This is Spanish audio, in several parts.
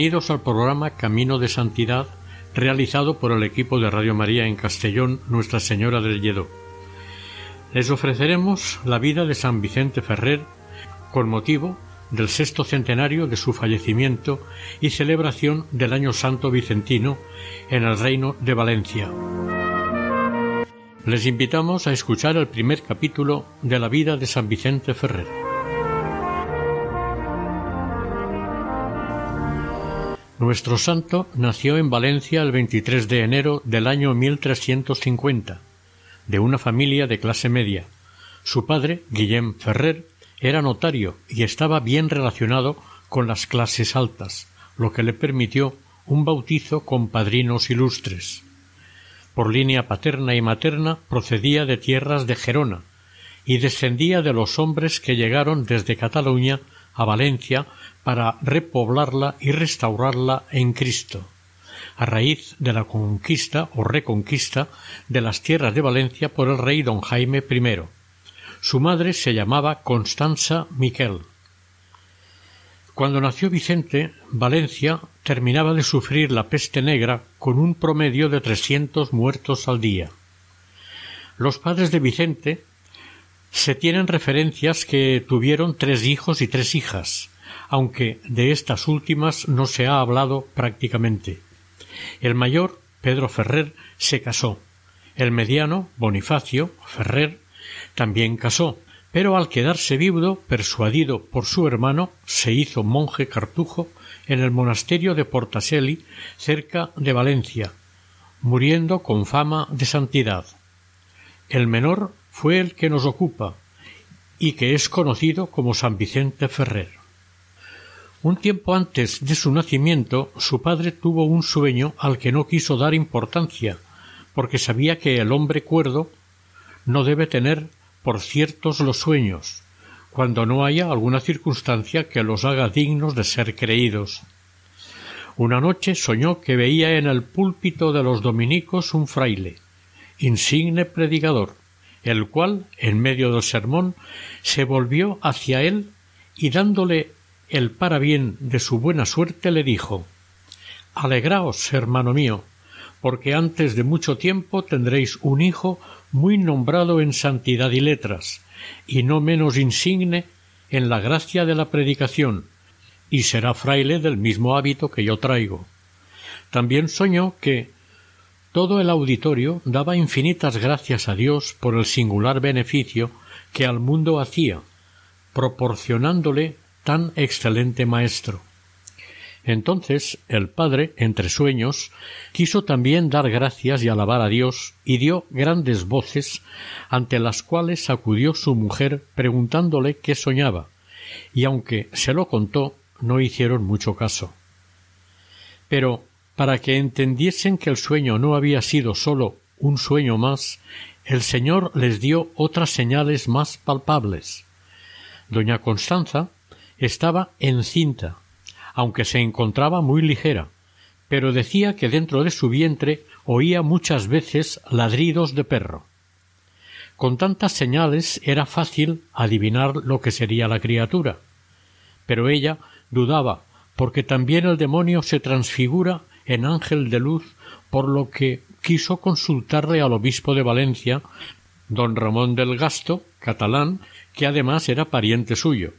Bienvenidos al programa Camino de Santidad realizado por el equipo de Radio María en Castellón, Nuestra Señora del Lledó. Les ofreceremos la vida de San Vicente Ferrer con motivo del sexto centenario de su fallecimiento y celebración del Año Santo Vicentino en el Reino de Valencia. Les invitamos a escuchar el primer capítulo de la vida de San Vicente Ferrer. Nuestro santo nació en Valencia el 23 de enero del año 1350, de una familia de clase media. Su padre, Guillem Ferrer, era notario y estaba bien relacionado con las clases altas, lo que le permitió un bautizo con padrinos ilustres. Por línea paterna y materna procedía de tierras de Gerona y descendía de los hombres que llegaron desde Cataluña a Valencia para repoblarla y restaurarla en Cristo, a raíz de la conquista o reconquista de las tierras de Valencia por el rey don Jaime I. Su madre se llamaba Constanza Miquel. Cuando nació Vicente, Valencia terminaba de sufrir la peste negra con un promedio de trescientos muertos al día. Los padres de Vicente se tienen referencias que tuvieron tres hijos y tres hijas, aunque de estas últimas no se ha hablado prácticamente. El mayor, Pedro Ferrer, se casó. El mediano, Bonifacio Ferrer, también casó, pero al quedarse viudo, persuadido por su hermano, se hizo monje cartujo en el monasterio de Portaseli, cerca de Valencia, muriendo con fama de santidad. El menor fue el que nos ocupa y que es conocido como San Vicente Ferrer. Un tiempo antes de su nacimiento, su padre tuvo un sueño al que no quiso dar importancia, porque sabía que el hombre cuerdo no debe tener por ciertos los sueños, cuando no haya alguna circunstancia que los haga dignos de ser creídos. Una noche soñó que veía en el púlpito de los dominicos un fraile, insigne predicador, el cual, en medio del sermón, se volvió hacia él y dándole el parabién de su buena suerte le dijo Alegraos, hermano mío, porque antes de mucho tiempo tendréis un hijo muy nombrado en santidad y letras, y no menos insigne en la gracia de la predicación, y será fraile del mismo hábito que yo traigo. También soñó que, todo el auditorio daba infinitas gracias a Dios por el singular beneficio que al mundo hacía, proporcionándole tan excelente maestro. Entonces el padre, entre sueños, quiso también dar gracias y alabar a Dios, y dio grandes voces, ante las cuales acudió su mujer preguntándole qué soñaba, y aunque se lo contó, no hicieron mucho caso. Pero para que entendiesen que el sueño no había sido sólo un sueño más, el Señor les dio otras señales más palpables. Doña Constanza estaba encinta, aunque se encontraba muy ligera, pero decía que dentro de su vientre oía muchas veces ladridos de perro. Con tantas señales era fácil adivinar lo que sería la criatura, pero ella dudaba, porque también el demonio se transfigura en ángel de luz, por lo que quiso consultarle al obispo de Valencia, don Ramón del Gasto, catalán, que además era pariente suyo.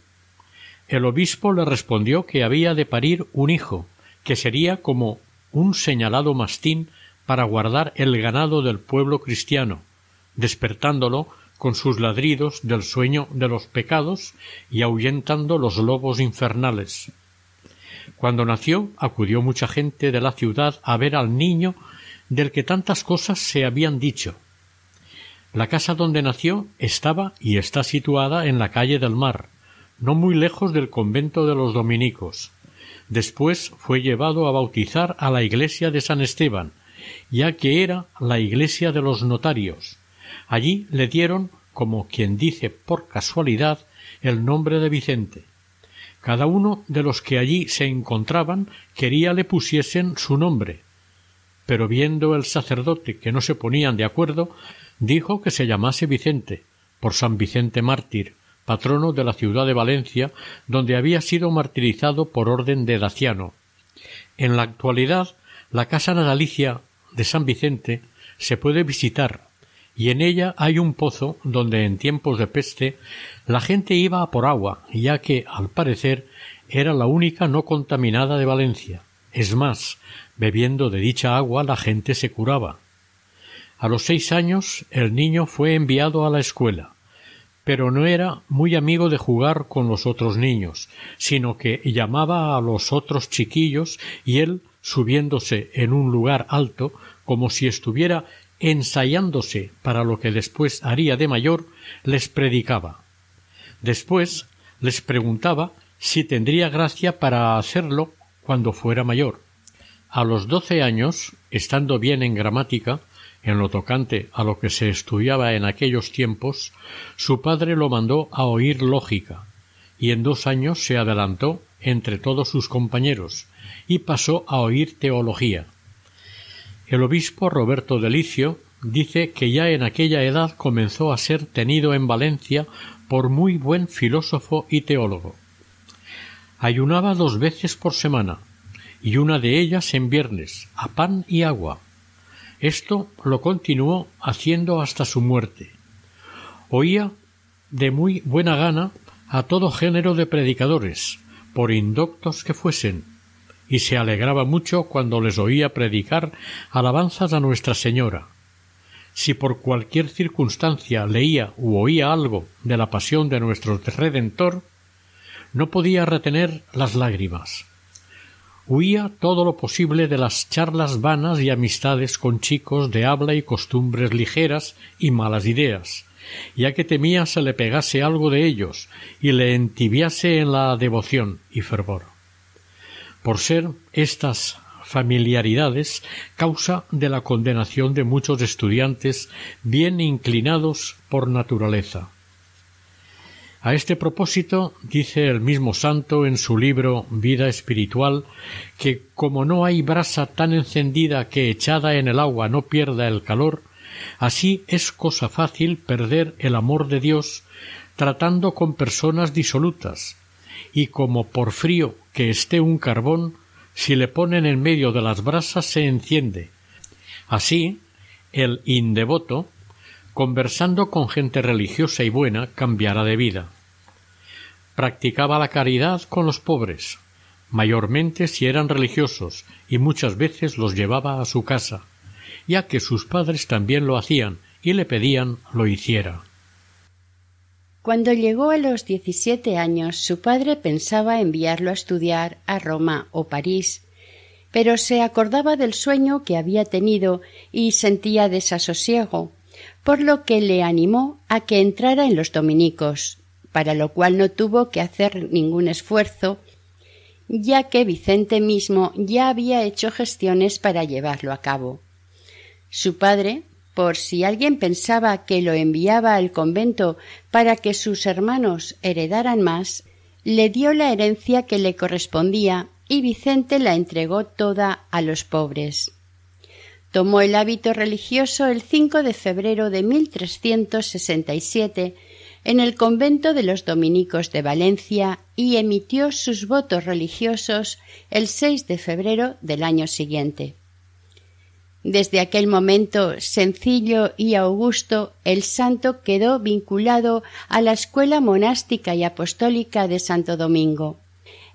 El obispo le respondió que había de parir un hijo, que sería como un señalado mastín para guardar el ganado del pueblo cristiano, despertándolo con sus ladridos del sueño de los pecados y ahuyentando los lobos infernales. Cuando nació acudió mucha gente de la ciudad a ver al niño del que tantas cosas se habían dicho. La casa donde nació estaba y está situada en la calle del Mar, no muy lejos del convento de los dominicos. Después fue llevado a bautizar a la iglesia de San Esteban, ya que era la iglesia de los notarios. Allí le dieron, como quien dice por casualidad, el nombre de Vicente. Cada uno de los que allí se encontraban quería le pusiesen su nombre. Pero viendo el sacerdote que no se ponían de acuerdo, dijo que se llamase Vicente, por San Vicente mártir, de la ciudad de Valencia, donde había sido martirizado por orden de Daciano. En la actualidad, la casa natalicia de San Vicente se puede visitar, y en ella hay un pozo donde en tiempos de peste la gente iba a por agua, ya que, al parecer, era la única no contaminada de Valencia. Es más, bebiendo de dicha agua la gente se curaba. A los seis años el niño fue enviado a la escuela, pero no era muy amigo de jugar con los otros niños, sino que llamaba a los otros chiquillos y él, subiéndose en un lugar alto, como si estuviera ensayándose para lo que después haría de mayor, les predicaba. Después les preguntaba si tendría gracia para hacerlo cuando fuera mayor. A los doce años, estando bien en gramática, en lo tocante a lo que se estudiaba en aquellos tiempos, su padre lo mandó a oír lógica, y en dos años se adelantó entre todos sus compañeros, y pasó a oír teología. El obispo Roberto de Licio dice que ya en aquella edad comenzó a ser tenido en Valencia por muy buen filósofo y teólogo. Ayunaba dos veces por semana, y una de ellas en viernes, a pan y agua, esto lo continuó haciendo hasta su muerte. Oía de muy buena gana a todo género de predicadores, por indoctos que fuesen, y se alegraba mucho cuando les oía predicar alabanzas a Nuestra Señora. Si por cualquier circunstancia leía u oía algo de la pasión de nuestro Redentor, no podía retener las lágrimas huía todo lo posible de las charlas vanas y amistades con chicos de habla y costumbres ligeras y malas ideas, ya que temía se le pegase algo de ellos y le entibiase en la devoción y fervor. Por ser estas familiaridades causa de la condenación de muchos estudiantes bien inclinados por naturaleza. A este propósito dice el mismo santo en su libro Vida espiritual que como no hay brasa tan encendida que echada en el agua no pierda el calor, así es cosa fácil perder el amor de Dios tratando con personas disolutas, y como por frío que esté un carbón, si le ponen en medio de las brasas se enciende. Así, el indevoto conversando con gente religiosa y buena, cambiara de vida. Practicaba la caridad con los pobres, mayormente si eran religiosos, y muchas veces los llevaba a su casa, ya que sus padres también lo hacían y le pedían lo hiciera. Cuando llegó a los diecisiete años, su padre pensaba enviarlo a estudiar a Roma o París, pero se acordaba del sueño que había tenido y sentía desasosiego, por lo que le animó a que entrara en los dominicos, para lo cual no tuvo que hacer ningún esfuerzo, ya que Vicente mismo ya había hecho gestiones para llevarlo a cabo. Su padre, por si alguien pensaba que lo enviaba al convento para que sus hermanos heredaran más, le dio la herencia que le correspondía y Vicente la entregó toda a los pobres. Tomó el hábito religioso el 5 de febrero de 1367 en el convento de los dominicos de Valencia y emitió sus votos religiosos el 6 de febrero del año siguiente. Desde aquel momento sencillo y augusto, el santo quedó vinculado a la escuela monástica y apostólica de Santo Domingo.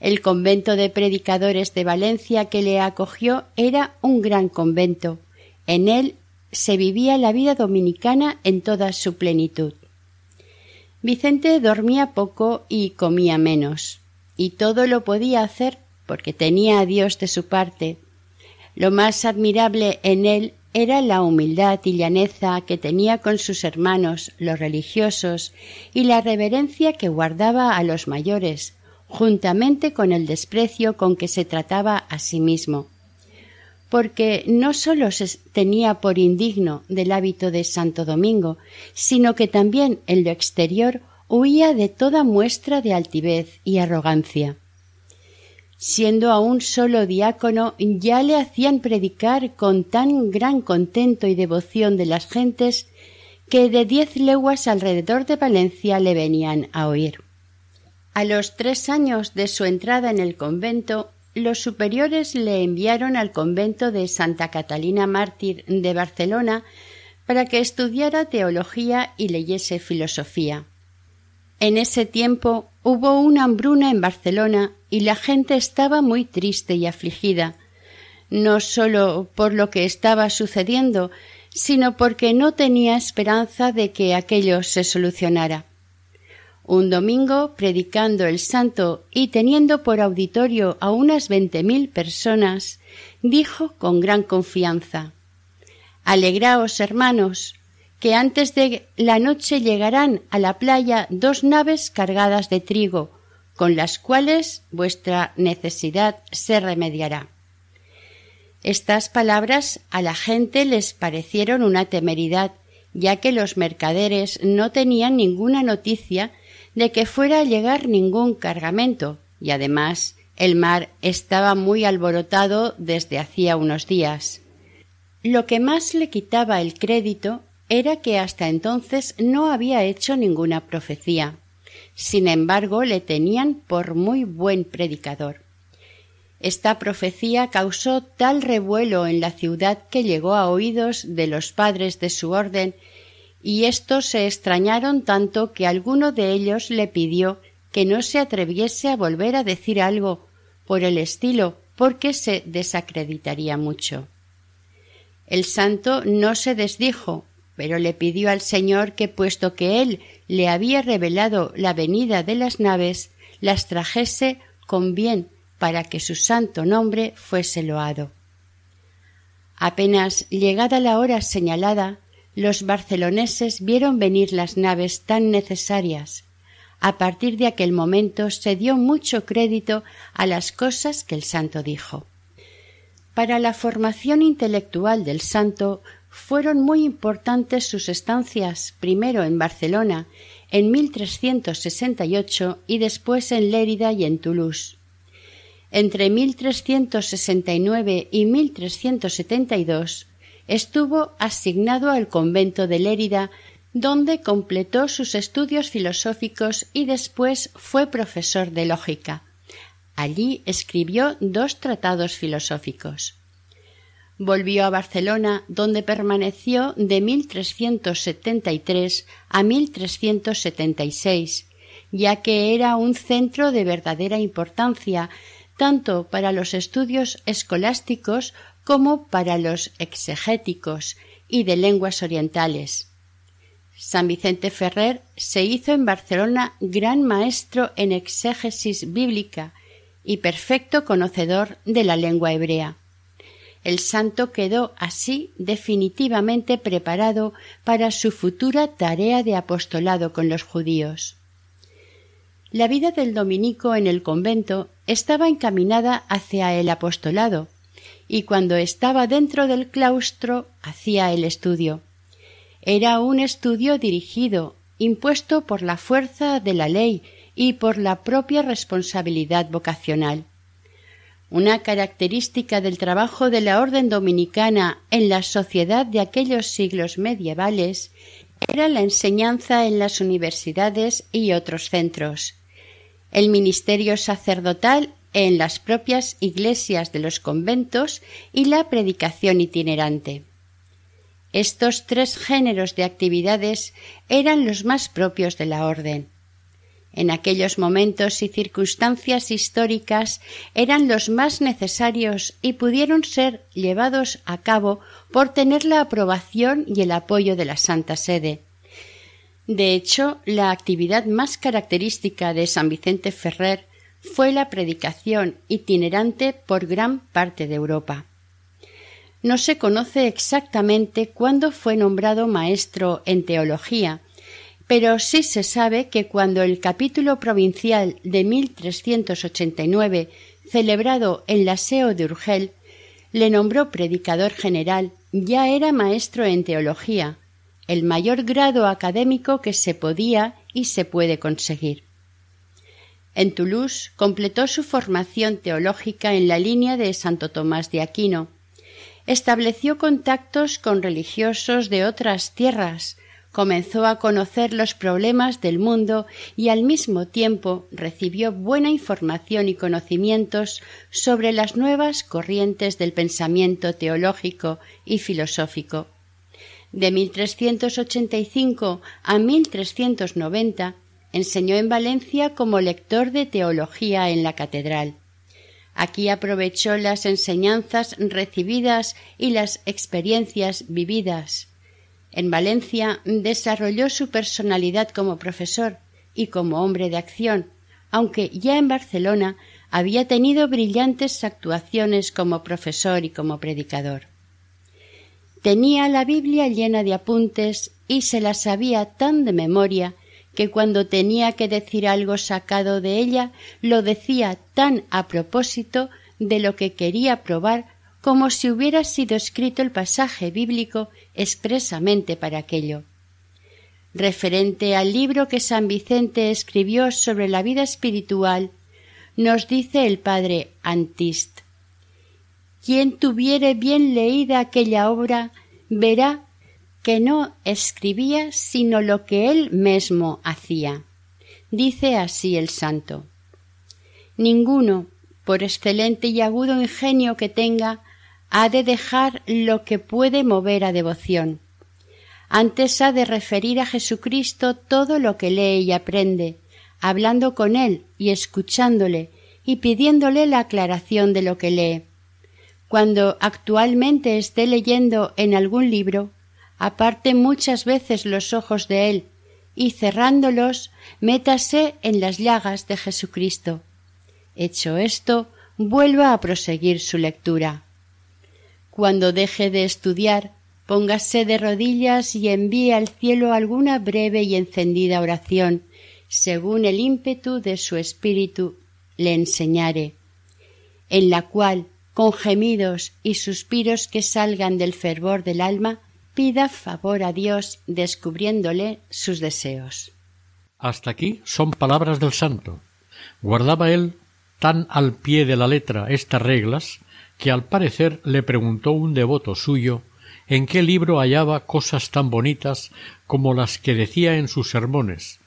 El convento de predicadores de Valencia que le acogió era un gran convento, en él se vivía la vida dominicana en toda su plenitud. Vicente dormía poco y comía menos, y todo lo podía hacer porque tenía a Dios de su parte. Lo más admirable en él era la humildad y llaneza que tenía con sus hermanos, los religiosos, y la reverencia que guardaba a los mayores, juntamente con el desprecio con que se trataba a sí mismo. Porque no sólo se tenía por indigno del hábito de Santo Domingo, sino que también en lo exterior huía de toda muestra de altivez y arrogancia. Siendo aún solo diácono, ya le hacían predicar con tan gran contento y devoción de las gentes que de diez leguas alrededor de Valencia le venían a oír. A los tres años de su entrada en el convento, los superiores le enviaron al convento de Santa Catalina Mártir de Barcelona para que estudiara teología y leyese filosofía. En ese tiempo hubo una hambruna en Barcelona y la gente estaba muy triste y afligida, no sólo por lo que estaba sucediendo, sino porque no tenía esperanza de que aquello se solucionara. Un domingo, predicando el santo y teniendo por auditorio a unas veinte mil personas, dijo con gran confianza Alegraos, hermanos, que antes de la noche llegarán a la playa dos naves cargadas de trigo, con las cuales vuestra necesidad se remediará. Estas palabras a la gente les parecieron una temeridad, ya que los mercaderes no tenían ninguna noticia de que fuera a llegar ningún cargamento, y además el mar estaba muy alborotado desde hacía unos días. Lo que más le quitaba el crédito era que hasta entonces no había hecho ninguna profecía. Sin embargo, le tenían por muy buen predicador. Esta profecía causó tal revuelo en la ciudad que llegó a oídos de los padres de su orden, y éstos se extrañaron tanto que alguno de ellos le pidió que no se atreviese a volver a decir algo por el estilo, porque se desacreditaría mucho. El santo no se desdijo, pero le pidió al Señor que, puesto que él le había revelado la venida de las naves, las trajese con bien para que su santo nombre fuese loado. Apenas llegada la hora señalada, los barceloneses vieron venir las naves tan necesarias. A partir de aquel momento se dio mucho crédito a las cosas que el santo dijo. Para la formación intelectual del santo fueron muy importantes sus estancias primero en Barcelona en 1368 y después en Lérida y en Toulouse. Entre 1369 y 1372 estuvo asignado al convento de Lérida, donde completó sus estudios filosóficos y después fue profesor de lógica. Allí escribió dos tratados filosóficos. Volvió a Barcelona, donde permaneció de 1373 a 1376, ya que era un centro de verdadera importancia tanto para los estudios escolásticos como para los exegéticos y de lenguas orientales. San Vicente Ferrer se hizo en Barcelona gran maestro en exégesis bíblica y perfecto conocedor de la lengua hebrea el santo quedó así definitivamente preparado para su futura tarea de apostolado con los judíos. La vida del dominico en el convento estaba encaminada hacia el apostolado, y cuando estaba dentro del claustro hacía el estudio. Era un estudio dirigido, impuesto por la fuerza de la ley y por la propia responsabilidad vocacional. Una característica del trabajo de la orden dominicana en la sociedad de aquellos siglos medievales era la enseñanza en las universidades y otros centros, el ministerio sacerdotal en las propias iglesias de los conventos y la predicación itinerante. Estos tres géneros de actividades eran los más propios de la orden en aquellos momentos y circunstancias históricas eran los más necesarios y pudieron ser llevados a cabo por tener la aprobación y el apoyo de la Santa Sede. De hecho, la actividad más característica de San Vicente Ferrer fue la predicación itinerante por gran parte de Europa. no se conoce exactamente cuándo fue nombrado maestro en teología, pero sí se sabe que cuando el capítulo provincial de 1389, celebrado en la SEO de Urgel, le nombró predicador general, ya era maestro en teología, el mayor grado académico que se podía y se puede conseguir. En Toulouse completó su formación teológica en la línea de Santo Tomás de Aquino. Estableció contactos con religiosos de otras tierras, comenzó a conocer los problemas del mundo y al mismo tiempo recibió buena información y conocimientos sobre las nuevas corrientes del pensamiento teológico y filosófico. De 1385 a 1390 enseñó en Valencia como lector de teología en la catedral. Aquí aprovechó las enseñanzas recibidas y las experiencias vividas en Valencia desarrolló su personalidad como profesor y como hombre de acción, aunque ya en Barcelona había tenido brillantes actuaciones como profesor y como predicador. Tenía la Biblia llena de apuntes y se la sabía tan de memoria que cuando tenía que decir algo sacado de ella lo decía tan a propósito de lo que quería probar como si hubiera sido escrito el pasaje bíblico expresamente para aquello. Referente al libro que San Vicente escribió sobre la vida espiritual, nos dice el padre Antist. Quien tuviere bien leída aquella obra verá que no escribía sino lo que él mismo hacía. Dice así el santo. Ninguno, por excelente y agudo ingenio que tenga, ha de dejar lo que puede mover a devoción. Antes ha de referir a Jesucristo todo lo que lee y aprende, hablando con él y escuchándole y pidiéndole la aclaración de lo que lee. Cuando actualmente esté leyendo en algún libro, aparte muchas veces los ojos de él y cerrándolos métase en las llagas de Jesucristo. Hecho esto, vuelva a proseguir su lectura. Cuando deje de estudiar, póngase de rodillas y envíe al cielo alguna breve y encendida oración, según el ímpetu de su espíritu le enseñare, en la cual, con gemidos y suspiros que salgan del fervor del alma, pida favor a Dios descubriéndole sus deseos. Hasta aquí son palabras del santo. Guardaba él tan al pie de la letra estas reglas que al parecer le preguntó un devoto suyo en qué libro hallaba cosas tan bonitas como las que decía en sus sermones,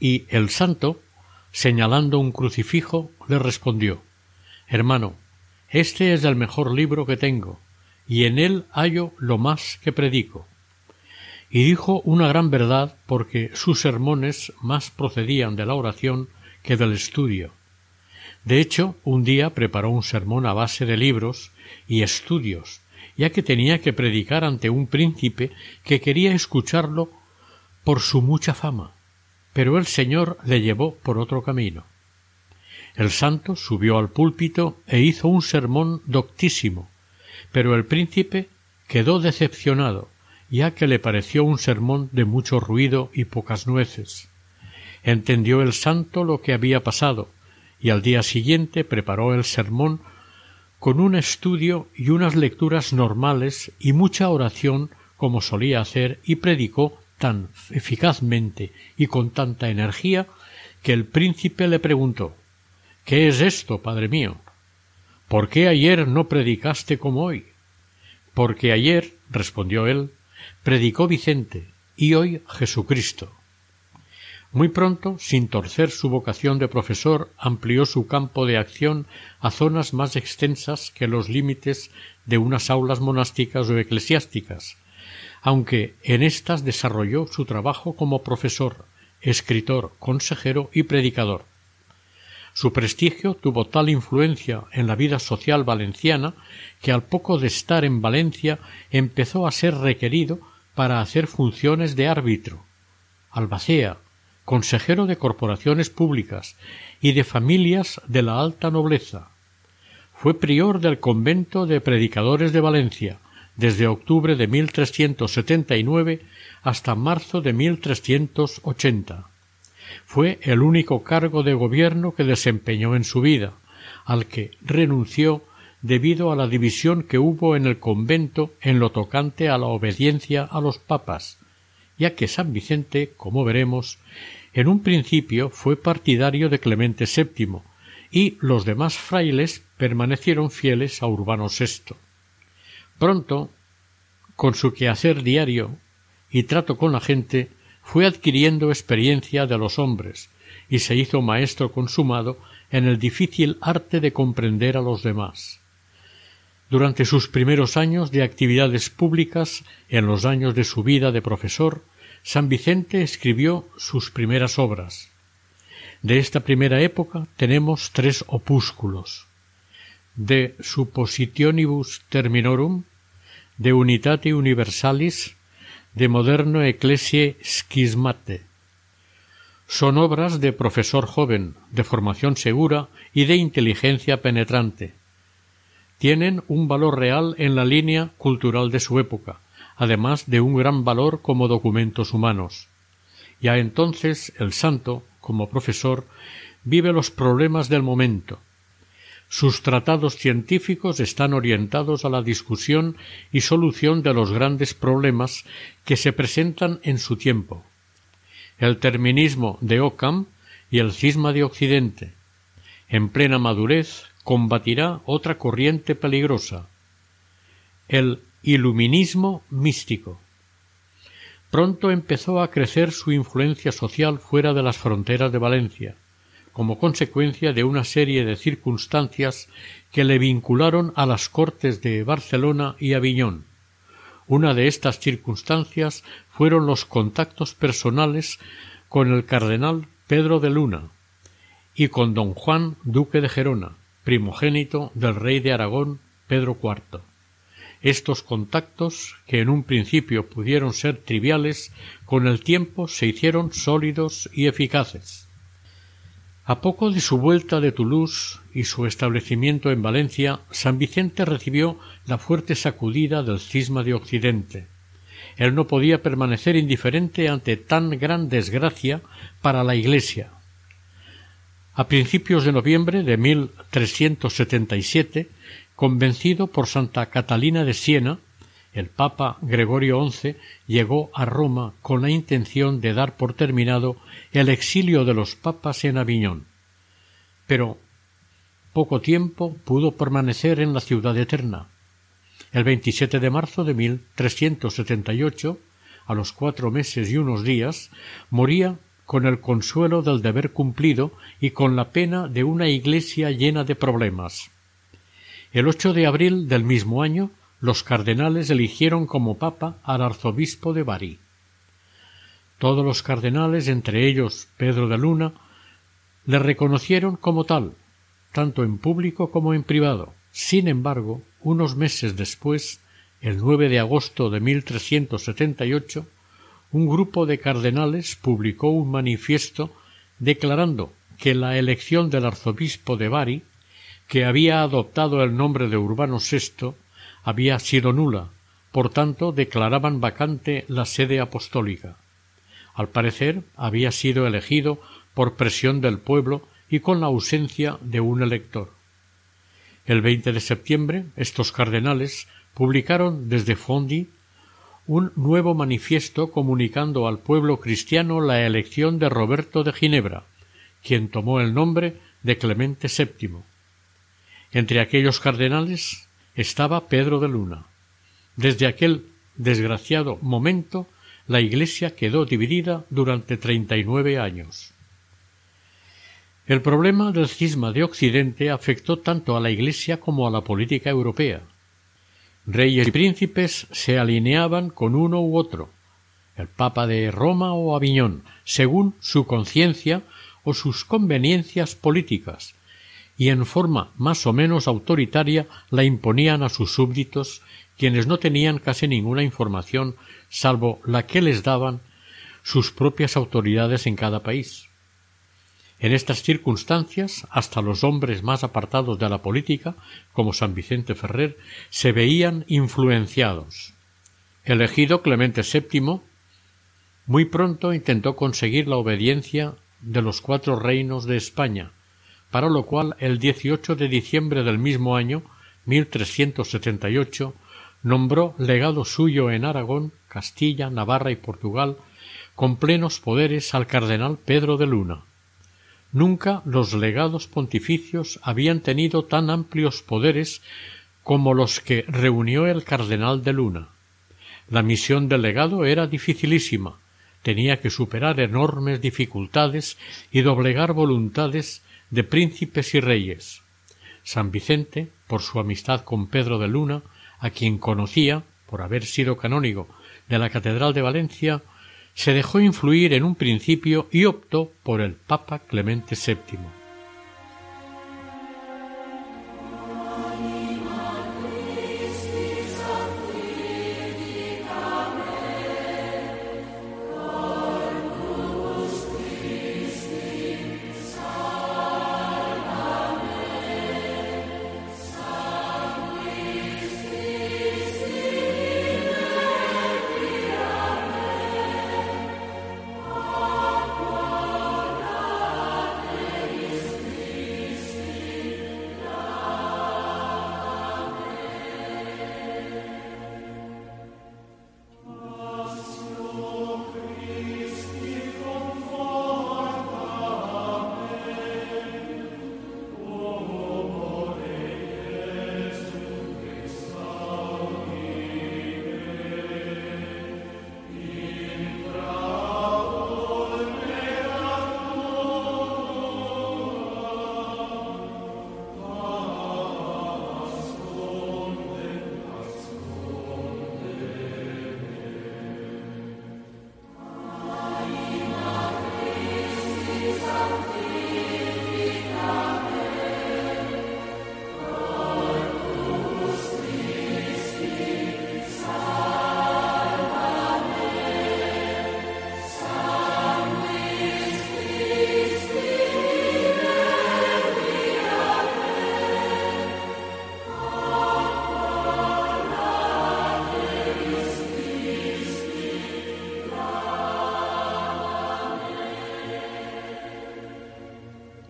y el santo, señalando un crucifijo, le respondió Hermano, este es el mejor libro que tengo, y en él hallo lo más que predico. Y dijo una gran verdad porque sus sermones más procedían de la oración que del estudio, de hecho, un día preparó un sermón a base de libros y estudios, ya que tenía que predicar ante un príncipe que quería escucharlo por su mucha fama, pero el Señor le llevó por otro camino. El santo subió al púlpito e hizo un sermón doctísimo, pero el príncipe quedó decepcionado, ya que le pareció un sermón de mucho ruido y pocas nueces. Entendió el santo lo que había pasado, y al día siguiente preparó el sermón con un estudio y unas lecturas normales y mucha oración como solía hacer y predicó tan eficazmente y con tanta energía que el príncipe le preguntó ¿Qué es esto, padre mío? ¿Por qué ayer no predicaste como hoy? Porque ayer, respondió él, predicó Vicente y hoy Jesucristo. Muy pronto, sin torcer su vocación de profesor, amplió su campo de acción a zonas más extensas que los límites de unas aulas monásticas o eclesiásticas, aunque en éstas desarrolló su trabajo como profesor, escritor, consejero y predicador. Su prestigio tuvo tal influencia en la vida social valenciana que al poco de estar en Valencia empezó a ser requerido para hacer funciones de árbitro, albacea, consejero de corporaciones públicas y de familias de la alta nobleza. Fue prior del convento de predicadores de Valencia desde octubre de 1379 hasta marzo de 1380. Fue el único cargo de gobierno que desempeñó en su vida, al que renunció debido a la división que hubo en el convento en lo tocante a la obediencia a los papas, ya que San Vicente, como veremos, en un principio fue partidario de Clemente VII, y los demás frailes permanecieron fieles a Urbano VI. Pronto, con su quehacer diario y trato con la gente, fue adquiriendo experiencia de los hombres y se hizo maestro consumado en el difícil arte de comprender a los demás. Durante sus primeros años de actividades públicas, en los años de su vida de profesor, San Vicente escribió sus primeras obras. De esta primera época tenemos tres opúsculos de Suppositionibus Terminorum, de Unitate Universalis, de Moderno Ecclesiae Schismate. Son obras de profesor joven, de formación segura y de inteligencia penetrante. Tienen un valor real en la línea cultural de su época, además de un gran valor como documentos humanos. Ya entonces el santo, como profesor, vive los problemas del momento. Sus tratados científicos están orientados a la discusión y solución de los grandes problemas que se presentan en su tiempo. El terminismo de Occam y el cisma de Occidente. En plena madurez combatirá otra corriente peligrosa, el iluminismo místico. Pronto empezó a crecer su influencia social fuera de las fronteras de Valencia, como consecuencia de una serie de circunstancias que le vincularon a las cortes de Barcelona y Aviñón. Una de estas circunstancias fueron los contactos personales con el cardenal Pedro de Luna y con don Juan duque de Gerona, primogénito del rey de Aragón Pedro IV. Estos contactos, que en un principio pudieron ser triviales, con el tiempo se hicieron sólidos y eficaces. A poco de su vuelta de Toulouse y su establecimiento en Valencia, San Vicente recibió la fuerte sacudida del cisma de Occidente. Él no podía permanecer indiferente ante tan gran desgracia para la Iglesia. A principios de noviembre de 1377 Convencido por Santa Catalina de Siena, el Papa Gregorio XI llegó a Roma con la intención de dar por terminado el exilio de los papas en Aviñón. Pero poco tiempo pudo permanecer en la ciudad eterna. El 27 de marzo de 1378, a los cuatro meses y unos días, moría con el consuelo del deber cumplido y con la pena de una iglesia llena de problemas. El 8 de abril del mismo año, los cardenales eligieron como papa al arzobispo de Bari. Todos los cardenales, entre ellos Pedro de Luna, le reconocieron como tal, tanto en público como en privado. Sin embargo, unos meses después, el 9 de agosto de 1378, un grupo de cardenales publicó un manifiesto declarando que la elección del arzobispo de Bari que había adoptado el nombre de Urbano VI había sido nula, por tanto declaraban vacante la sede apostólica. Al parecer había sido elegido por presión del pueblo y con la ausencia de un elector. El 20 de septiembre estos cardenales publicaron desde Fondi un nuevo manifiesto comunicando al pueblo cristiano la elección de Roberto de Ginebra, quien tomó el nombre de Clemente VII. Entre aquellos cardenales estaba Pedro de Luna. Desde aquel desgraciado momento la Iglesia quedó dividida durante treinta y nueve años. El problema del cisma de Occidente afectó tanto a la Iglesia como a la política europea. Reyes y príncipes se alineaban con uno u otro, el Papa de Roma o Aviñón, según su conciencia o sus conveniencias políticas, y en forma más o menos autoritaria la imponían a sus súbditos, quienes no tenían casi ninguna información salvo la que les daban sus propias autoridades en cada país. En estas circunstancias, hasta los hombres más apartados de la política, como San Vicente Ferrer, se veían influenciados. Elegido Clemente VII, muy pronto intentó conseguir la obediencia de los cuatro reinos de España, para lo cual el 18 de diciembre del mismo año 1378 nombró legado suyo en Aragón, Castilla, Navarra y Portugal con plenos poderes al cardenal Pedro de Luna. Nunca los legados pontificios habían tenido tan amplios poderes como los que reunió el cardenal de Luna. La misión del legado era dificilísima, tenía que superar enormes dificultades y doblegar voluntades de príncipes y reyes. San Vicente, por su amistad con Pedro de Luna, a quien conocía, por haber sido canónigo de la Catedral de Valencia, se dejó influir en un principio y optó por el Papa Clemente VII.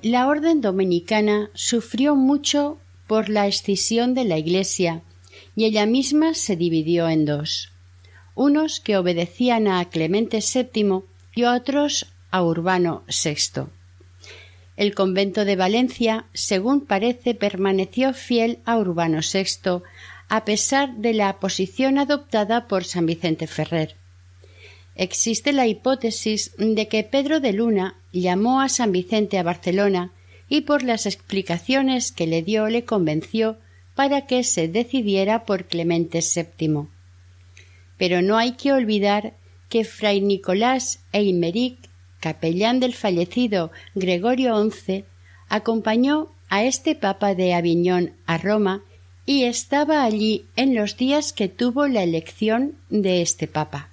La orden dominicana sufrió mucho por la escisión de la Iglesia y ella misma se dividió en dos unos que obedecían a Clemente VII y otros a Urbano VI. El convento de Valencia, según parece, permaneció fiel a Urbano VI, a pesar de la posición adoptada por San Vicente Ferrer. Existe la hipótesis de que Pedro de Luna llamó a San Vicente a Barcelona y por las explicaciones que le dio le convenció para que se decidiera por Clemente VII. Pero no hay que olvidar que Fray Nicolás Eimeric, capellán del fallecido Gregorio XI, acompañó a este papa de Aviñón a Roma y estaba allí en los días que tuvo la elección de este papa.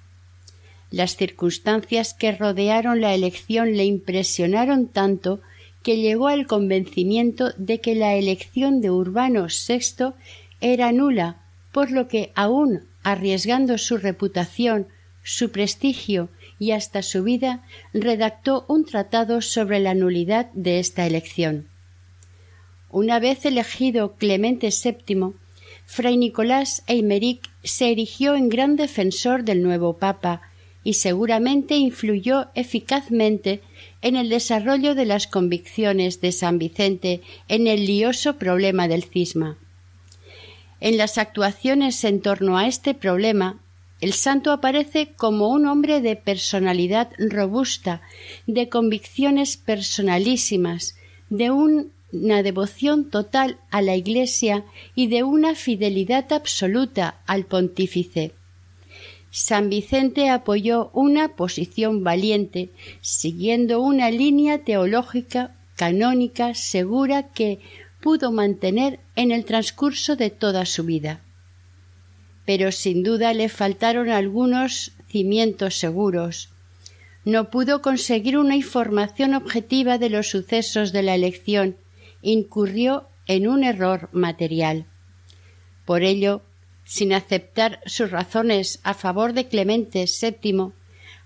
Las circunstancias que rodearon la elección le impresionaron tanto que llegó al convencimiento de que la elección de Urbano VI era nula, por lo que aun arriesgando su reputación, su prestigio y hasta su vida, redactó un tratado sobre la nulidad de esta elección. Una vez elegido Clemente VII, Fray Nicolás Eimeric se erigió en gran defensor del nuevo Papa y seguramente influyó eficazmente en el desarrollo de las convicciones de San Vicente en el lioso problema del cisma. En las actuaciones en torno a este problema, el santo aparece como un hombre de personalidad robusta, de convicciones personalísimas, de una devoción total a la Iglesia y de una fidelidad absoluta al pontífice. San Vicente apoyó una posición valiente, siguiendo una línea teológica canónica segura que pudo mantener en el transcurso de toda su vida. Pero sin duda le faltaron algunos cimientos seguros. no pudo conseguir una información objetiva de los sucesos de la elección, incurrió en un error material. Por ello, sin aceptar sus razones a favor de Clemente VII,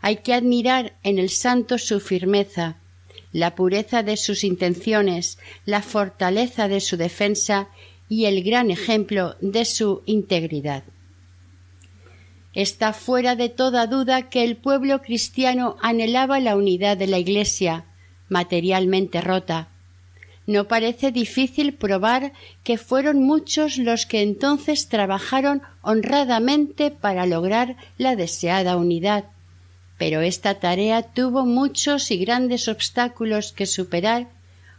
hay que admirar en el santo su firmeza, la pureza de sus intenciones, la fortaleza de su defensa y el gran ejemplo de su integridad. Está fuera de toda duda que el pueblo cristiano anhelaba la unidad de la Iglesia, materialmente rota. No parece difícil probar que fueron muchos los que entonces trabajaron honradamente para lograr la deseada unidad, pero esta tarea tuvo muchos y grandes obstáculos que superar,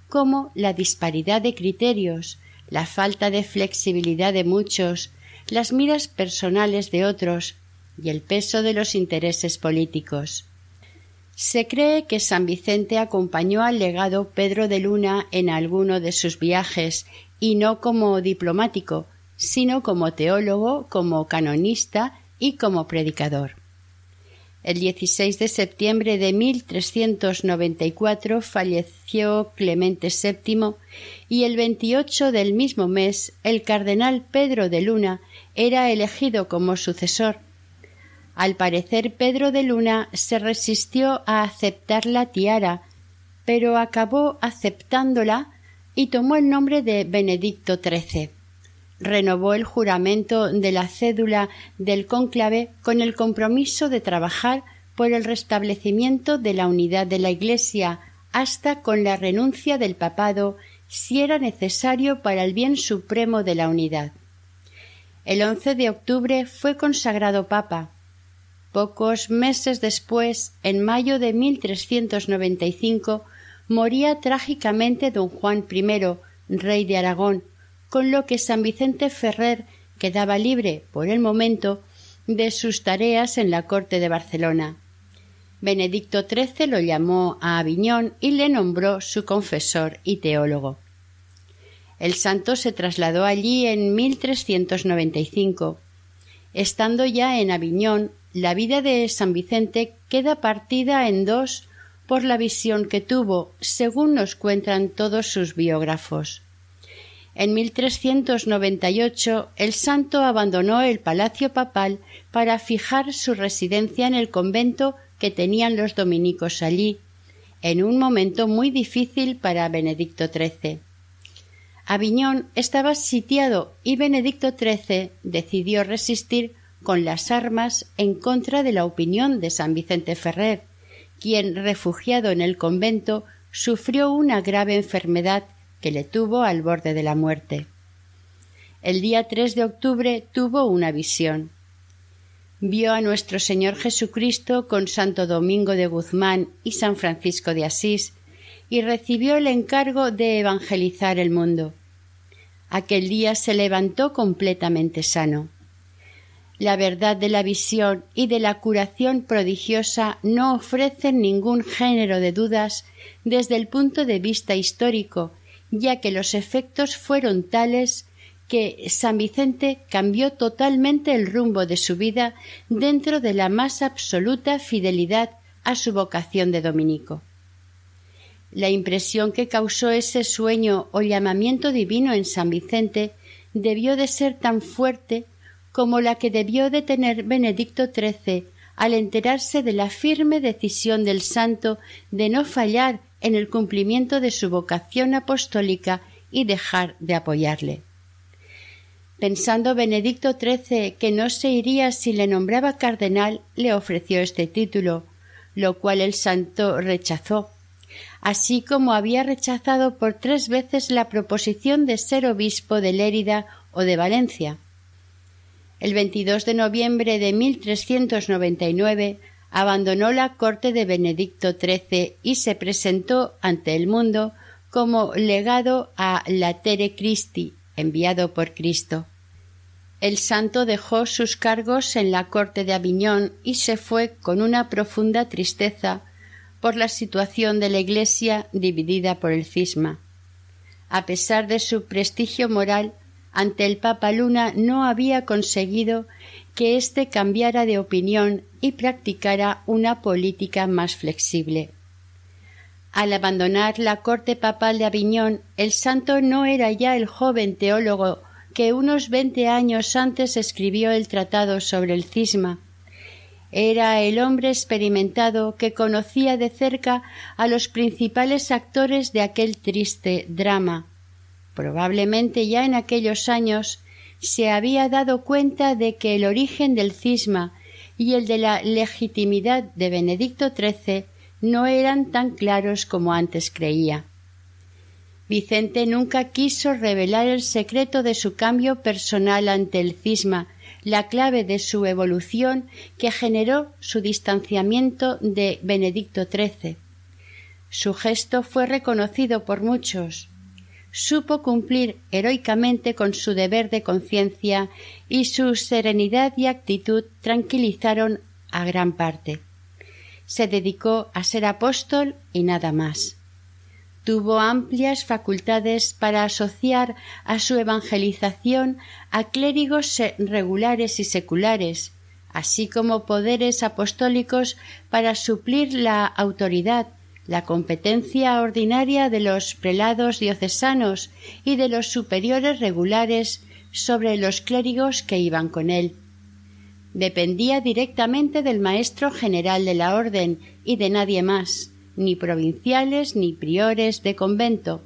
como la disparidad de criterios, la falta de flexibilidad de muchos, las miras personales de otros y el peso de los intereses políticos. Se cree que San Vicente acompañó al legado Pedro de Luna en alguno de sus viajes, y no como diplomático, sino como teólogo, como canonista y como predicador. El 16 de septiembre de 1394 falleció Clemente VII y el 28 del mismo mes el cardenal Pedro de Luna era elegido como sucesor. Al parecer Pedro de Luna se resistió a aceptar la tiara, pero acabó aceptándola y tomó el nombre de Benedicto XIII renovó el juramento de la cédula del cónclave con el compromiso de trabajar por el restablecimiento de la unidad de la Iglesia hasta con la renuncia del papado si era necesario para el bien supremo de la unidad. El 11 de octubre fue consagrado papa. Pocos meses después, en mayo de 1395, moría trágicamente don Juan I, rey de Aragón, con lo que San Vicente Ferrer quedaba libre, por el momento, de sus tareas en la corte de Barcelona. Benedicto XIII lo llamó a Aviñón y le nombró su confesor y teólogo. El santo se trasladó allí en 1395. Estando ya en Aviñón, la vida de San Vicente queda partida en dos por la visión que tuvo, según nos cuentan todos sus biógrafos. En 1398 el santo abandonó el palacio papal para fijar su residencia en el convento que tenían los dominicos allí, en un momento muy difícil para Benedicto XIII. Aviñón estaba sitiado y Benedicto XIII decidió resistir con las armas en contra de la opinión de San Vicente Ferrer, quien, refugiado en el convento, sufrió una grave enfermedad que le tuvo al borde de la muerte. El día 3 de octubre tuvo una visión. Vio a nuestro Señor Jesucristo con Santo Domingo de Guzmán y San Francisco de Asís y recibió el encargo de evangelizar el mundo. Aquel día se levantó completamente sano. La verdad de la visión y de la curación prodigiosa no ofrecen ningún género de dudas desde el punto de vista histórico ya que los efectos fueron tales que San Vicente cambió totalmente el rumbo de su vida dentro de la más absoluta fidelidad a su vocación de dominico. La impresión que causó ese sueño o llamamiento divino en San Vicente debió de ser tan fuerte como la que debió de tener Benedicto XIII al enterarse de la firme decisión del santo de no fallar en el cumplimiento de su vocación apostólica y dejar de apoyarle. Pensando Benedicto XIII que no se iría si le nombraba cardenal, le ofreció este título, lo cual el santo rechazó, así como había rechazado por tres veces la proposición de ser obispo de Lérida o de Valencia. El 22 de noviembre de 1399 abandonó la corte de Benedicto XIII y se presentó ante el mundo como legado a Latere Christi, enviado por Cristo. El santo dejó sus cargos en la corte de Aviñón y se fue con una profunda tristeza por la situación de la Iglesia dividida por el cisma. A pesar de su prestigio moral, ante el Papa Luna no había conseguido que éste cambiara de opinión y practicara una política más flexible. Al abandonar la corte papal de Aviñón, el santo no era ya el joven teólogo que unos veinte años antes escribió el tratado sobre el cisma. Era el hombre experimentado que conocía de cerca a los principales actores de aquel triste drama. Probablemente ya en aquellos años se había dado cuenta de que el origen del cisma y el de la legitimidad de Benedicto XIII no eran tan claros como antes creía. Vicente nunca quiso revelar el secreto de su cambio personal ante el cisma, la clave de su evolución que generó su distanciamiento de Benedicto XIII. Su gesto fue reconocido por muchos. Supo cumplir heroicamente con su deber de conciencia y su serenidad y actitud tranquilizaron a gran parte se dedicó a ser apóstol y nada más. Tuvo amplias facultades para asociar a su evangelización a clérigos regulares y seculares, así como poderes apostólicos para suplir la autoridad, la competencia ordinaria de los prelados diocesanos y de los superiores regulares sobre los clérigos que iban con él dependía directamente del maestro general de la orden y de nadie más, ni provinciales ni priores de convento.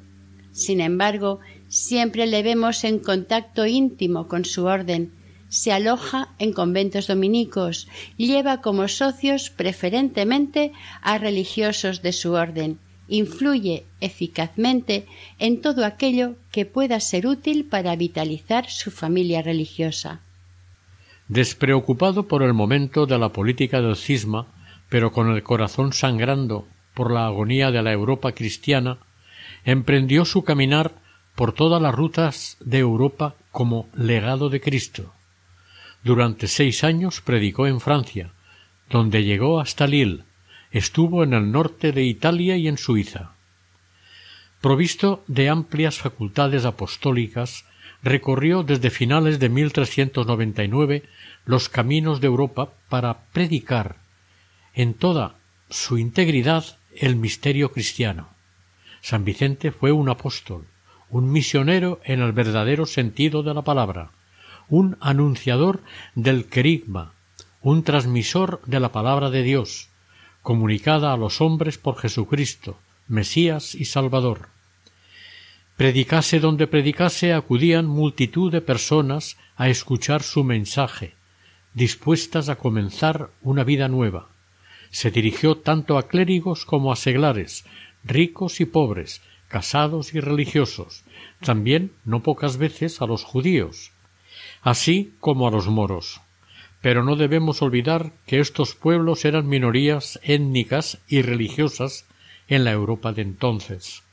Sin embargo, siempre le vemos en contacto íntimo con su orden, se aloja en conventos dominicos, lleva como socios preferentemente a religiosos de su orden, influye eficazmente en todo aquello que pueda ser útil para vitalizar su familia religiosa. Despreocupado por el momento de la política del cisma, pero con el corazón sangrando por la agonía de la Europa cristiana, emprendió su caminar por todas las rutas de Europa como legado de Cristo. Durante seis años predicó en Francia, donde llegó hasta Lille, estuvo en el norte de Italia y en Suiza. Provisto de amplias facultades apostólicas, recorrió desde finales de 1399 los caminos de Europa para predicar en toda su integridad el misterio cristiano. San Vicente fue un apóstol, un misionero en el verdadero sentido de la palabra, un anunciador del querigma, un transmisor de la palabra de Dios, comunicada a los hombres por Jesucristo, Mesías y Salvador. Predicase donde predicase acudían multitud de personas a escuchar su mensaje, dispuestas a comenzar una vida nueva. Se dirigió tanto a clérigos como a seglares, ricos y pobres, casados y religiosos, también no pocas veces a los judíos, así como a los moros. Pero no debemos olvidar que estos pueblos eran minorías étnicas y religiosas en la Europa de entonces.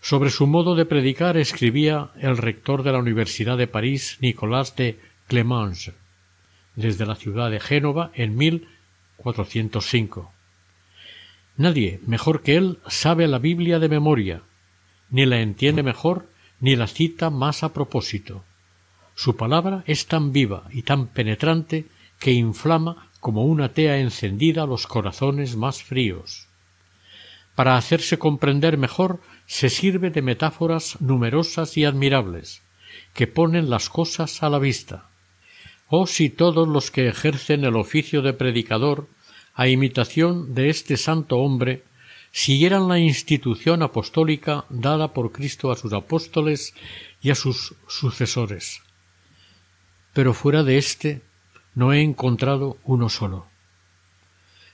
Sobre su modo de predicar escribía el rector de la Universidad de París, Nicolás de Clemange, desde la ciudad de Génova en 1405. Nadie mejor que él sabe la Biblia de memoria, ni la entiende mejor ni la cita más a propósito. Su palabra es tan viva y tan penetrante que inflama como una tea encendida los corazones más fríos. Para hacerse comprender mejor se sirve de metáforas numerosas y admirables, que ponen las cosas a la vista. Oh si todos los que ejercen el oficio de predicador, a imitación de este santo hombre, siguieran la institución apostólica dada por Cristo a sus apóstoles y a sus sucesores. Pero fuera de éste no he encontrado uno solo.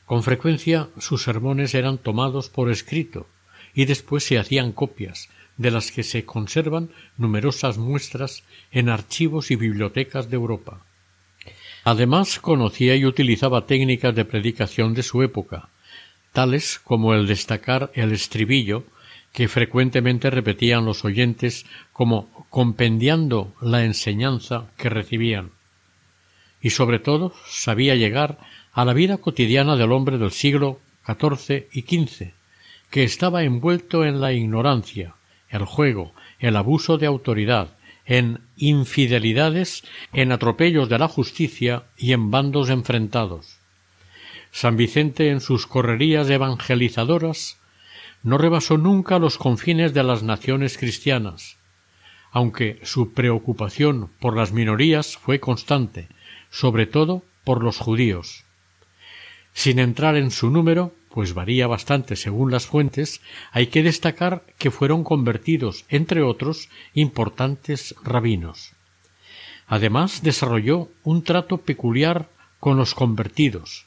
Con frecuencia sus sermones eran tomados por escrito, y después se hacían copias, de las que se conservan numerosas muestras en archivos y bibliotecas de Europa. Además conocía y utilizaba técnicas de predicación de su época, tales como el destacar el estribillo, que frecuentemente repetían los oyentes como compendiando la enseñanza que recibían. Y sobre todo sabía llegar a la vida cotidiana del hombre del siglo XIV y XV, que estaba envuelto en la ignorancia, el juego, el abuso de autoridad, en infidelidades, en atropellos de la justicia y en bandos enfrentados. San Vicente en sus correrías evangelizadoras no rebasó nunca los confines de las naciones cristianas, aunque su preocupación por las minorías fue constante, sobre todo por los judíos. Sin entrar en su número, pues varía bastante según las fuentes, hay que destacar que fueron convertidos, entre otros, importantes rabinos. Además, desarrolló un trato peculiar con los convertidos,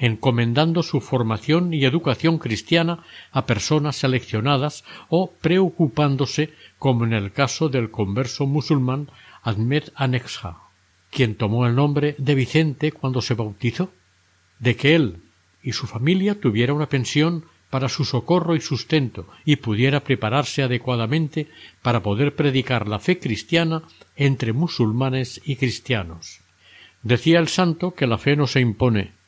encomendando su formación y educación cristiana a personas seleccionadas o preocupándose, como en el caso del converso musulmán Ahmed Anexa, quien tomó el nombre de Vicente cuando se bautizó, de que él, y su familia tuviera una pensión para su socorro y sustento y pudiera prepararse adecuadamente para poder predicar la fe cristiana entre musulmanes y cristianos. Decía el santo que la fe no se impone.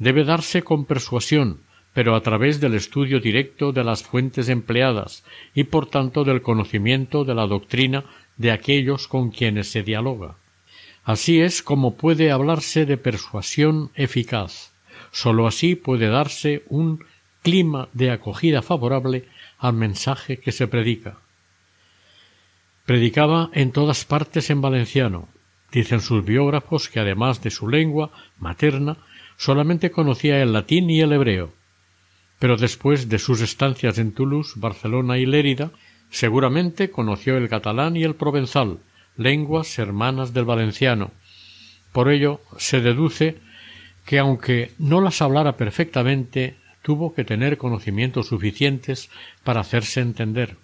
Debe darse con persuasión, pero a través del estudio directo de las fuentes empleadas y por tanto del conocimiento de la doctrina de aquellos con quienes se dialoga. Así es como puede hablarse de persuasión eficaz. Sólo así puede darse un clima de acogida favorable al mensaje que se predica. Predicaba en todas partes en valenciano. Dicen sus biógrafos que además de su lengua materna solamente conocía el latín y el hebreo. Pero después de sus estancias en Toulouse, Barcelona y Lérida, seguramente conoció el catalán y el provenzal, lenguas hermanas del valenciano. Por ello se deduce que aunque no las hablara perfectamente, tuvo que tener conocimientos suficientes para hacerse entender.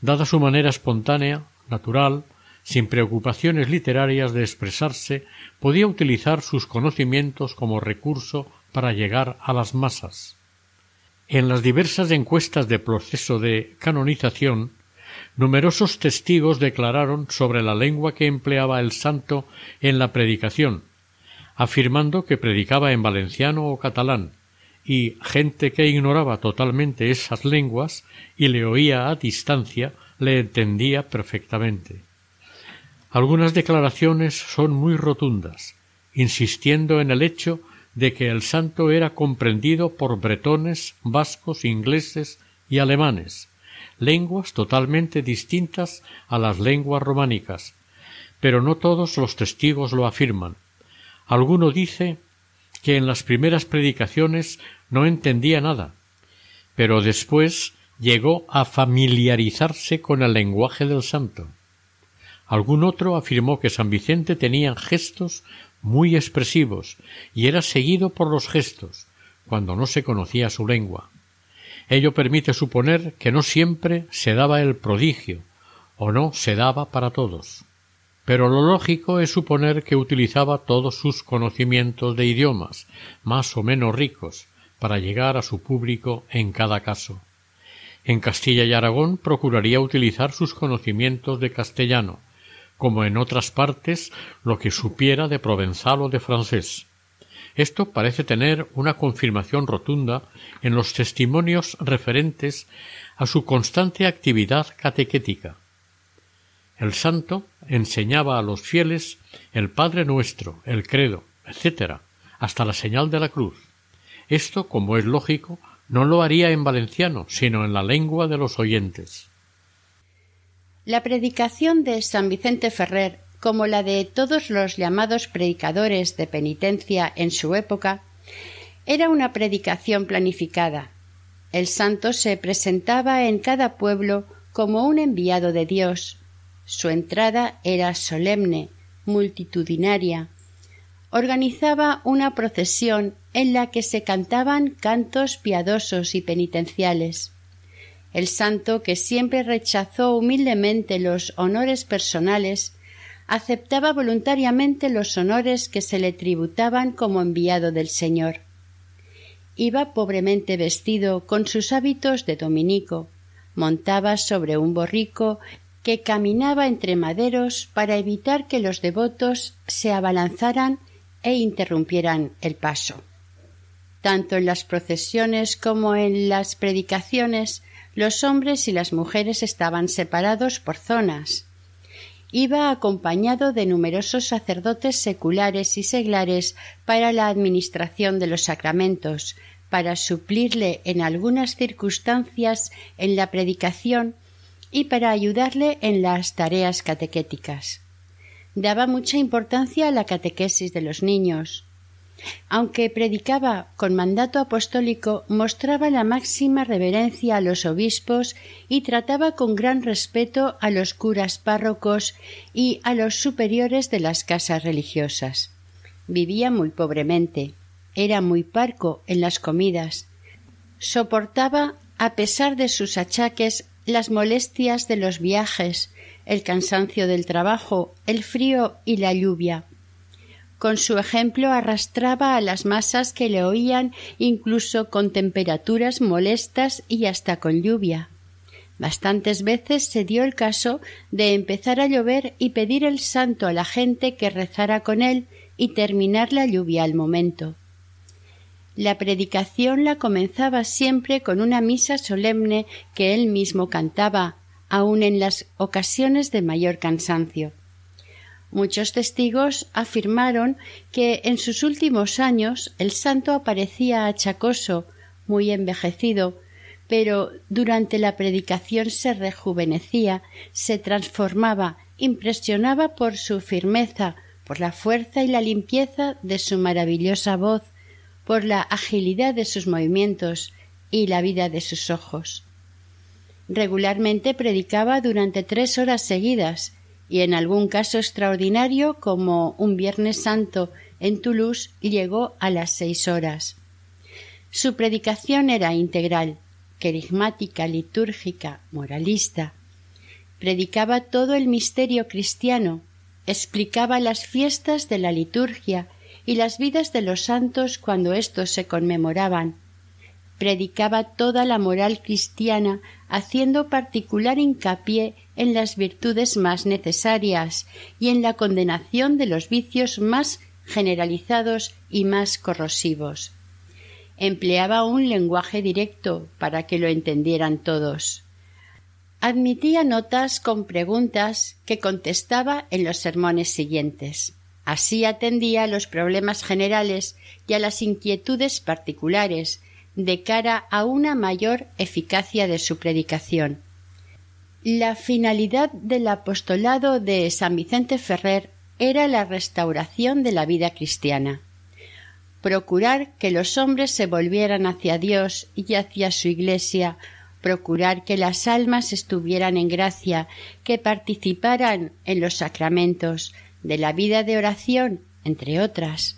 Dada su manera espontánea, natural, sin preocupaciones literarias de expresarse, podía utilizar sus conocimientos como recurso para llegar a las masas. En las diversas encuestas de proceso de canonización, numerosos testigos declararon sobre la lengua que empleaba el santo en la predicación, afirmando que predicaba en valenciano o catalán, y gente que ignoraba totalmente esas lenguas y le oía a distancia le entendía perfectamente. Algunas declaraciones son muy rotundas, insistiendo en el hecho de que el santo era comprendido por bretones, vascos, ingleses y alemanes, lenguas totalmente distintas a las lenguas románicas, pero no todos los testigos lo afirman, Alguno dice que en las primeras predicaciones no entendía nada, pero después llegó a familiarizarse con el lenguaje del santo. Algún otro afirmó que San Vicente tenía gestos muy expresivos y era seguido por los gestos, cuando no se conocía su lengua. Ello permite suponer que no siempre se daba el prodigio, o no se daba para todos pero lo lógico es suponer que utilizaba todos sus conocimientos de idiomas, más o menos ricos, para llegar a su público en cada caso. En Castilla y Aragón procuraría utilizar sus conocimientos de castellano, como en otras partes lo que supiera de provenzal o de francés. Esto parece tener una confirmación rotunda en los testimonios referentes a su constante actividad catequética, el santo enseñaba a los fieles el Padre Nuestro, el Credo, etc., hasta la señal de la cruz. Esto, como es lógico, no lo haría en valenciano, sino en la lengua de los oyentes. La predicación de San Vicente Ferrer, como la de todos los llamados predicadores de penitencia en su época, era una predicación planificada. El santo se presentaba en cada pueblo como un enviado de Dios, su entrada era solemne, multitudinaria. Organizaba una procesión en la que se cantaban cantos piadosos y penitenciales. El santo, que siempre rechazó humildemente los honores personales, aceptaba voluntariamente los honores que se le tributaban como enviado del Señor. Iba pobremente vestido con sus hábitos de dominico, montaba sobre un borrico que caminaba entre maderos para evitar que los devotos se abalanzaran e interrumpieran el paso. Tanto en las procesiones como en las predicaciones los hombres y las mujeres estaban separados por zonas. iba acompañado de numerosos sacerdotes seculares y seglares para la administración de los sacramentos, para suplirle en algunas circunstancias en la predicación y para ayudarle en las tareas catequéticas. Daba mucha importancia a la catequesis de los niños, aunque predicaba con mandato apostólico, mostraba la máxima reverencia a los obispos y trataba con gran respeto a los curas párrocos y a los superiores de las casas religiosas. Vivía muy pobremente, era muy parco en las comidas, soportaba, a pesar de sus achaques, las molestias de los viajes, el cansancio del trabajo, el frío y la lluvia con su ejemplo arrastraba a las masas que le oían incluso con temperaturas molestas y hasta con lluvia. Bastantes veces se dio el caso de empezar a llover y pedir el santo a la gente que rezara con él y terminar la lluvia al momento. La predicación la comenzaba siempre con una misa solemne que él mismo cantaba, aun en las ocasiones de mayor cansancio. Muchos testigos afirmaron que en sus últimos años el santo aparecía achacoso, muy envejecido, pero durante la predicación se rejuvenecía, se transformaba, impresionaba por su firmeza, por la fuerza y la limpieza de su maravillosa voz, por la agilidad de sus movimientos y la vida de sus ojos. Regularmente predicaba durante tres horas seguidas y en algún caso extraordinario como un Viernes Santo en Toulouse llegó a las seis horas. Su predicación era integral, querigmática, litúrgica, moralista. Predicaba todo el misterio cristiano, explicaba las fiestas de la liturgia y las vidas de los santos cuando éstos se conmemoraban. Predicaba toda la moral cristiana, haciendo particular hincapié en las virtudes más necesarias y en la condenación de los vicios más generalizados y más corrosivos. Empleaba un lenguaje directo para que lo entendieran todos. Admitía notas con preguntas que contestaba en los sermones siguientes. Así atendía a los problemas generales y a las inquietudes particulares de cara a una mayor eficacia de su predicación. La finalidad del apostolado de San Vicente Ferrer era la restauración de la vida cristiana. Procurar que los hombres se volvieran hacia Dios y hacia su Iglesia, procurar que las almas estuvieran en gracia, que participaran en los sacramentos, de la vida de oración, entre otras.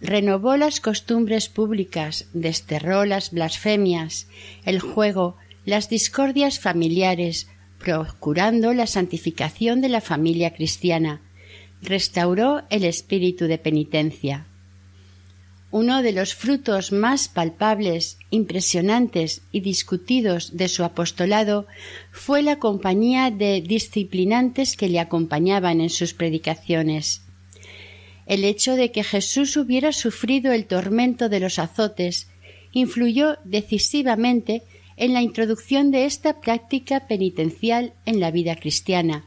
Renovó las costumbres públicas, desterró las blasfemias, el juego, las discordias familiares, procurando la santificación de la familia cristiana, restauró el espíritu de penitencia. Uno de los frutos más palpables, impresionantes y discutidos de su apostolado fue la compañía de disciplinantes que le acompañaban en sus predicaciones. El hecho de que Jesús hubiera sufrido el tormento de los azotes influyó decisivamente en la introducción de esta práctica penitencial en la vida cristiana.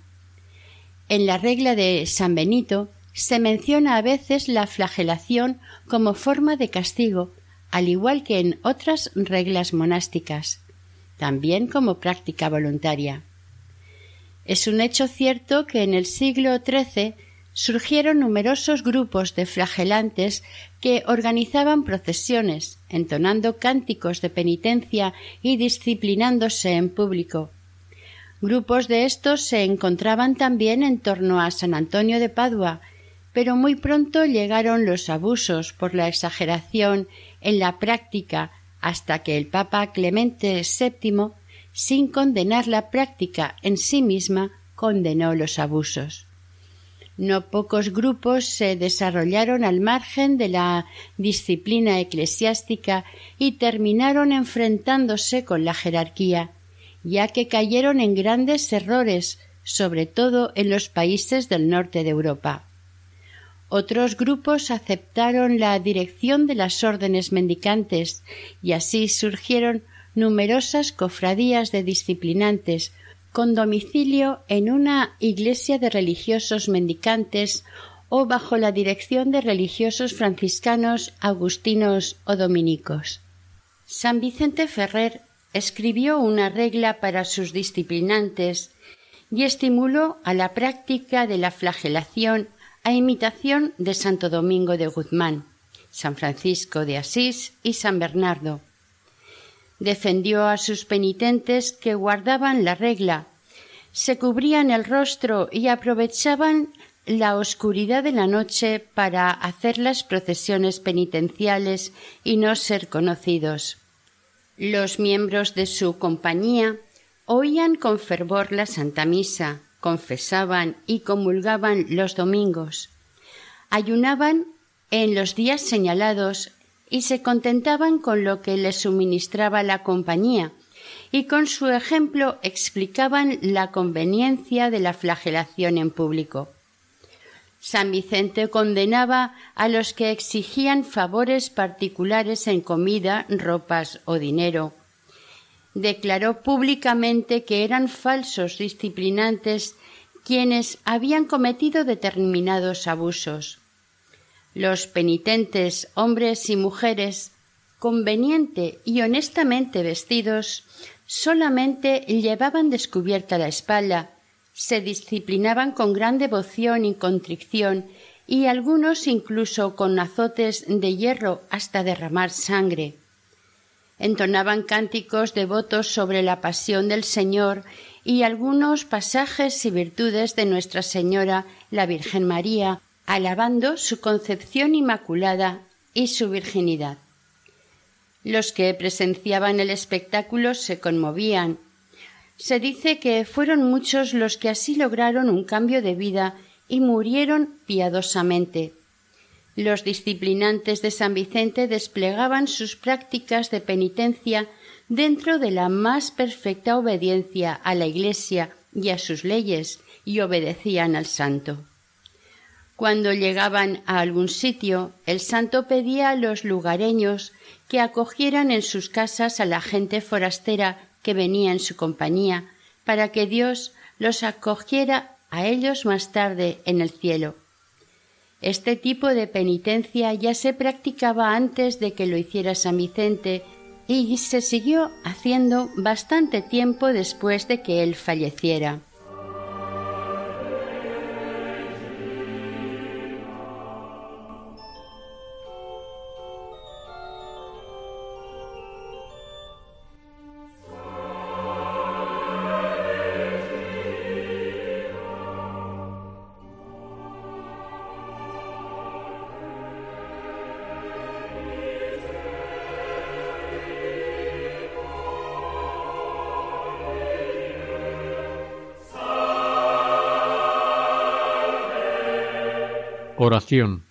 En la regla de San Benito se menciona a veces la flagelación como forma de castigo, al igual que en otras reglas monásticas, también como práctica voluntaria. Es un hecho cierto que en el siglo XIII surgieron numerosos grupos de flagelantes que organizaban procesiones, entonando cánticos de penitencia y disciplinándose en público. Grupos de estos se encontraban también en torno a San Antonio de Padua, pero muy pronto llegaron los abusos por la exageración en la práctica hasta que el Papa Clemente VII, sin condenar la práctica en sí misma, condenó los abusos. No pocos grupos se desarrollaron al margen de la disciplina eclesiástica y terminaron enfrentándose con la jerarquía, ya que cayeron en grandes errores, sobre todo en los países del norte de Europa. Otros grupos aceptaron la dirección de las órdenes mendicantes y así surgieron numerosas cofradías de disciplinantes con domicilio en una iglesia de religiosos mendicantes o bajo la dirección de religiosos franciscanos, agustinos o dominicos. San Vicente Ferrer escribió una regla para sus disciplinantes y estimuló a la práctica de la flagelación a imitación de Santo Domingo de Guzmán, San Francisco de Asís y San Bernardo. Defendió a sus penitentes que guardaban la regla, se cubrían el rostro y aprovechaban la oscuridad de la noche para hacer las procesiones penitenciales y no ser conocidos. Los miembros de su compañía oían con fervor la Santa Misa, confesaban y comulgaban los domingos, ayunaban en los días señalados y se contentaban con lo que les suministraba la compañía, y con su ejemplo explicaban la conveniencia de la flagelación en público. San Vicente condenaba a los que exigían favores particulares en comida, ropas o dinero. Declaró públicamente que eran falsos disciplinantes quienes habían cometido determinados abusos. Los penitentes, hombres y mujeres, conveniente y honestamente vestidos, solamente llevaban descubierta la espalda, se disciplinaban con gran devoción y contrición, y algunos incluso con azotes de hierro hasta derramar sangre. Entonaban cánticos devotos sobre la pasión del Señor y algunos pasajes y virtudes de Nuestra Señora, la Virgen María, alabando su concepción inmaculada y su virginidad. Los que presenciaban el espectáculo se conmovían se dice que fueron muchos los que así lograron un cambio de vida y murieron piadosamente. Los disciplinantes de San Vicente desplegaban sus prácticas de penitencia dentro de la más perfecta obediencia a la Iglesia y a sus leyes y obedecían al santo. Cuando llegaban a algún sitio, el santo pedía a los lugareños que acogieran en sus casas a la gente forastera que venía en su compañía, para que Dios los acogiera a ellos más tarde en el cielo. Este tipo de penitencia ya se practicaba antes de que lo hiciera San Vicente y se siguió haciendo bastante tiempo después de que él falleciera. Oración.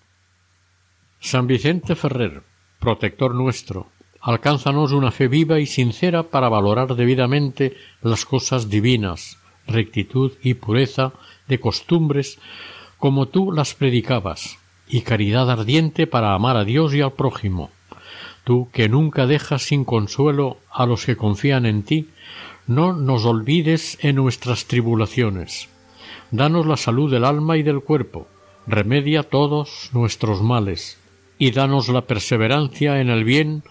San Vicente Ferrer, protector nuestro, alcánzanos una fe viva y sincera para valorar debidamente las cosas divinas, rectitud y pureza de costumbres como tú las predicabas, y caridad ardiente para amar a Dios y al prójimo. Tú que nunca dejas sin consuelo a los que confían en ti, no nos olvides en nuestras tribulaciones. Danos la salud del alma y del cuerpo, remedia todos nuestros males y danos la perseverancia en el bien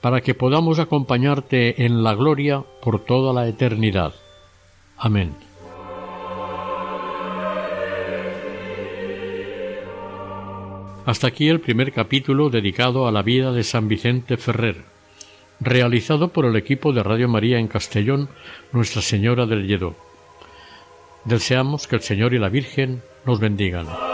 para que podamos acompañarte en la gloria por toda la eternidad. Amén. Hasta aquí el primer capítulo dedicado a la vida de San Vicente Ferrer, realizado por el equipo de Radio María en Castellón, Nuestra Señora del Lledó. Deseamos que el Señor y la Virgen nos bendigan.